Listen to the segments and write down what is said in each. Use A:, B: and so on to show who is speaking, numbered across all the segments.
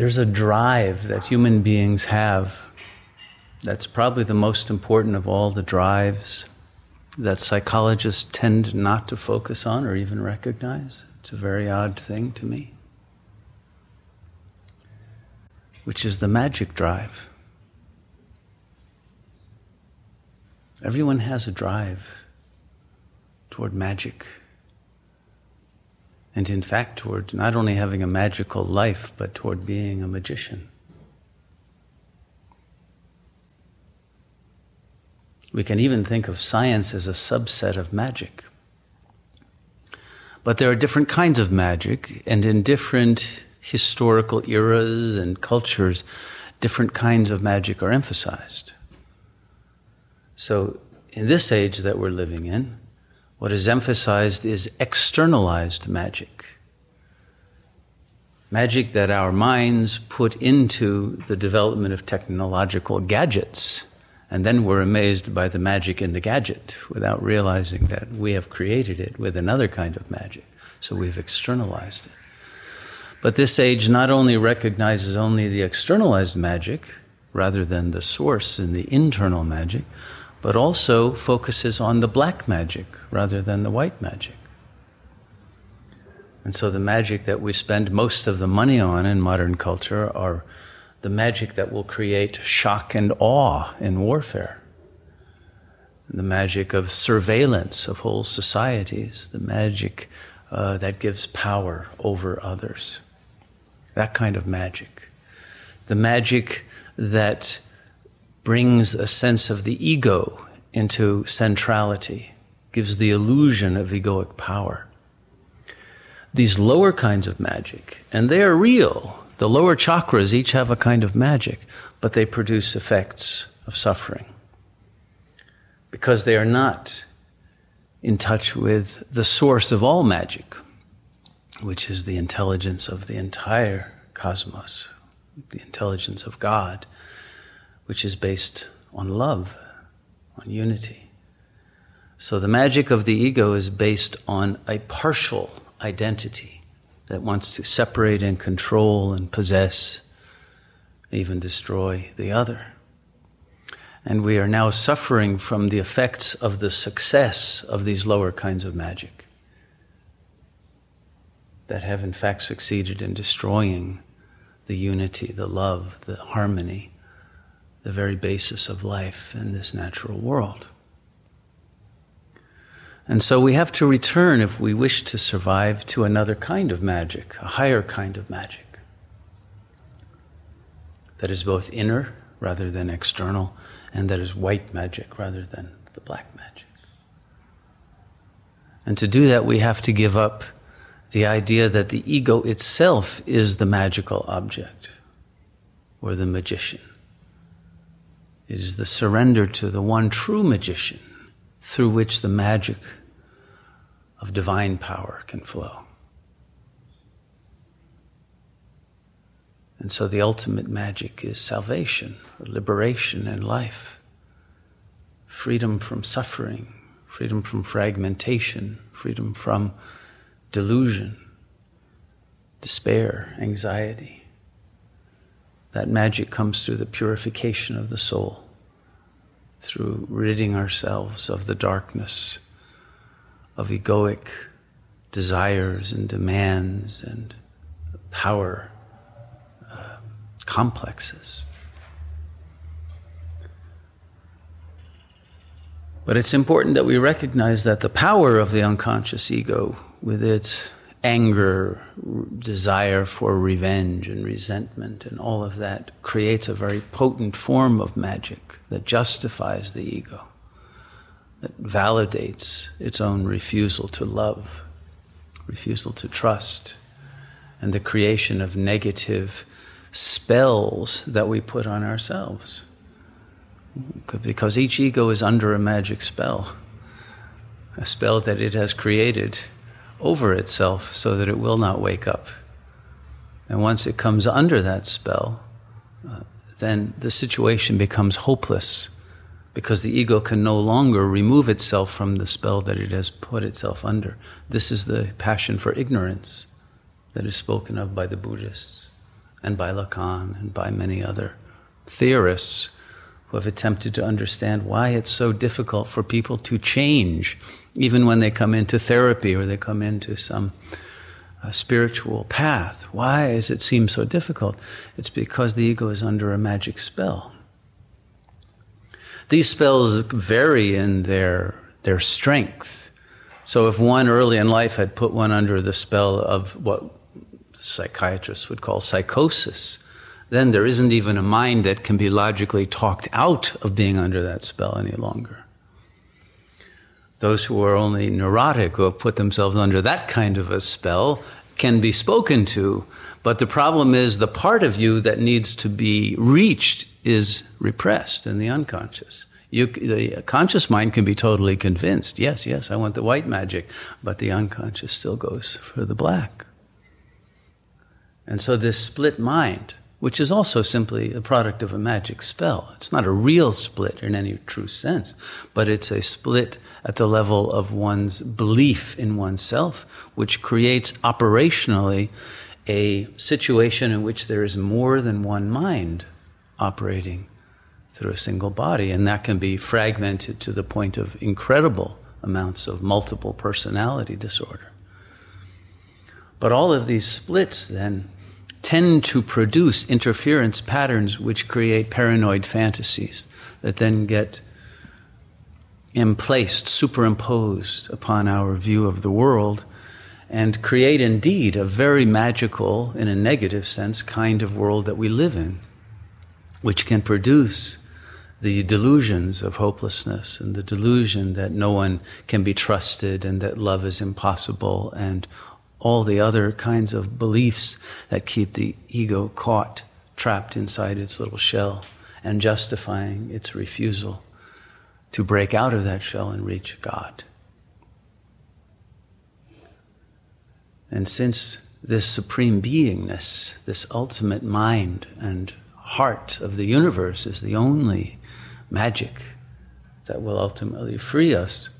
A: There's a drive that human beings have that's probably the most important of all the drives that psychologists tend not to focus on or even recognize. It's a very odd thing to me, which is the magic drive. Everyone has a drive toward magic. And in fact, toward not only having a magical life, but toward being a magician. We can even think of science as a subset of magic. But there are different kinds of magic, and in different historical eras and cultures, different kinds of magic are emphasized. So, in this age that we're living in, what is emphasized is externalized magic. Magic that our minds put into the development of technological gadgets and then we're amazed by the magic in the gadget without realizing that we have created it with another kind of magic. So we've externalized it. But this age not only recognizes only the externalized magic rather than the source and the internal magic, but also focuses on the black magic rather than the white magic. And so the magic that we spend most of the money on in modern culture are the magic that will create shock and awe in warfare, the magic of surveillance of whole societies, the magic uh, that gives power over others. That kind of magic. The magic that brings a sense of the ego into centrality, gives the illusion of egoic power. These lower kinds of magic, and they are real, the lower chakras each have a kind of magic, but they produce effects of suffering because they are not in touch with the source of all magic, which is the intelligence of the entire cosmos, the intelligence of God, which is based on love, on unity. So the magic of the ego is based on a partial identity that wants to separate and control and possess, even destroy the other. And we are now suffering from the effects of the success of these lower kinds of magic that have, in fact, succeeded in destroying the unity, the love, the harmony, the very basis of life in this natural world. And so we have to return, if we wish to survive, to another kind of magic, a higher kind of magic that is both inner rather than external, and that is white magic rather than the black magic. And to do that, we have to give up the idea that the ego itself is the magical object or the magician. It is the surrender to the one true magician through which the magic of divine power can flow. And so the ultimate magic is salvation, liberation, and life. Freedom from suffering, freedom from fragmentation, freedom from delusion, despair, anxiety. That magic comes through the purification of the soul, through ridding ourselves of the darkness of egoic desires and demands and power uh, complexes. But it's important that we recognize that the power of the unconscious ego, with its anger, desire for revenge and resentment, and all of that, creates a very potent form of magic that justifies the ego that validates its own refusal to love, refusal to trust, and the creation of negative spells that we put on ourselves. Because each ego is under a magic spell, a spell that it has created over itself so that it will not wake up. And once it comes under that spell, uh, then the situation becomes hopeless because the ego can no longer remove itself from the spell that it has put itself under. This is the passion for ignorance that is spoken of by the Buddhists and by Lacan and by many other theorists who have attempted to understand why it's so difficult for people to change, even when they come into therapy or they come into some uh, spiritual path. Why does it seem so difficult? It's because the ego is under a magic spell. These spells vary in their, their strength. So if one early in life had put one under the spell of what psychiatrists would call psychosis, then there isn't even a mind that can be logically talked out of being under that spell any longer. Those who are only neurotic, have put themselves under that kind of a spell, can be spoken to. But the problem is the part of you that needs to be reached is repressed in the unconscious. You, the conscious mind can be totally convinced yes, yes, I want the white magic, but the unconscious still goes for the black. And so, this split mind which is also simply a product of a magic spell. It's not a real split in any true sense, but it's a split at the level of one's belief in oneself, which creates operationally a situation in which there is more than one mind operating through a single body, and that can be fragmented to the point of incredible amounts of multiple personality disorder. But all of these splits then tend to produce interference patterns which create paranoid fantasies that then get emplaced, superimposed upon our view of the world, and create indeed a very magical, in a negative sense, kind of world that we live in, which can produce the delusions of hopelessness and the delusion that no one can be trusted and that love is impossible and all the other kinds of beliefs that keep the ego caught, trapped inside its little shell, and justifying its refusal to break out of that shell and reach God. And since this supreme beingness, this ultimate mind and heart of the universe is the only magic that will ultimately free us,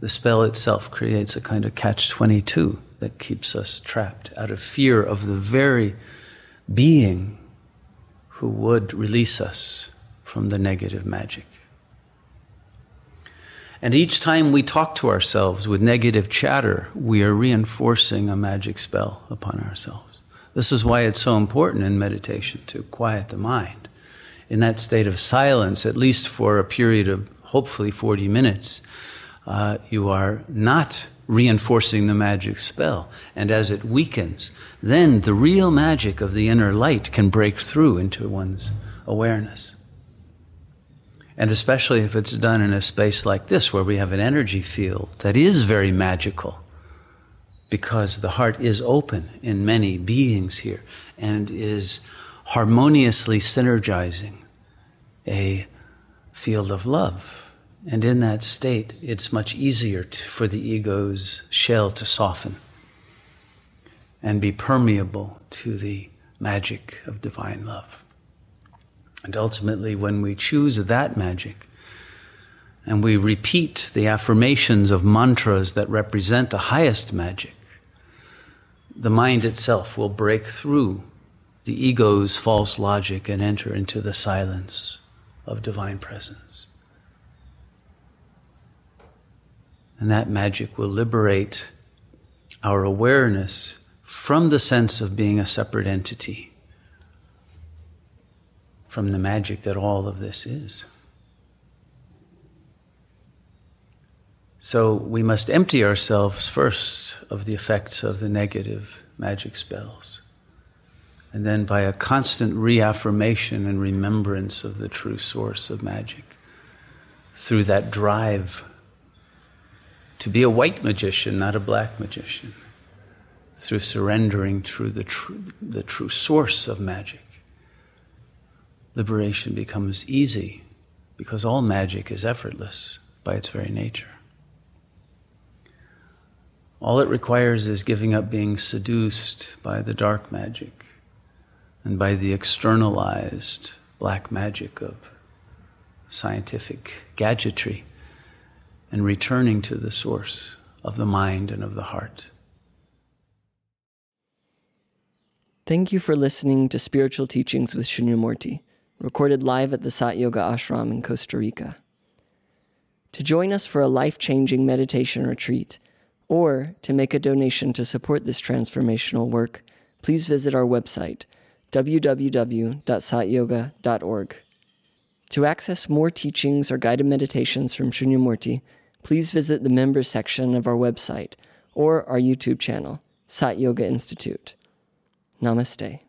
A: the spell itself creates a kind of catch 22 that keeps us trapped out of fear of the very being who would release us from the negative magic. And each time we talk to ourselves with negative chatter, we are reinforcing a magic spell upon ourselves. This is why it's so important in meditation to quiet the mind. In that state of silence, at least for a period of hopefully 40 minutes, uh, you are not reinforcing the magic spell. And as it weakens, then the real magic of the inner light can break through into one's awareness. And especially if it's done in a space like this, where we have an energy field that is very magical, because the heart is open in many beings here and is harmoniously synergizing a field of love. And in that state, it's much easier to, for the ego's shell to soften and be permeable to the magic of divine love. And ultimately, when we choose that magic and we repeat the affirmations of mantras that represent the highest magic, the mind itself will break through the ego's false logic and enter into the silence of divine presence. And that magic will liberate our awareness from the sense of being a separate entity, from the magic that all of this is. So we must empty ourselves first of the effects of the negative magic spells. And then by a constant reaffirmation and remembrance of the true source of magic, through that drive to be a white magician, not a black magician, through surrendering to the, tr- the true source of magic. Liberation becomes easy because all magic is effortless by its very nature. All it requires is giving up being seduced by the dark magic and by the externalized black magic of scientific gadgetry and returning to the source of the mind and of the heart.
B: Thank you for listening to Spiritual Teachings with Shunyamurti, recorded live at the Sat Yoga Ashram in Costa Rica. To join us for a life changing meditation retreat, or to make a donation to support this transformational work, please visit our website, www.satyoga.org. To access more teachings or guided meditations from Shunyamurti, please visit the members section of our website or our YouTube channel, Sat Yoga Institute. Namaste.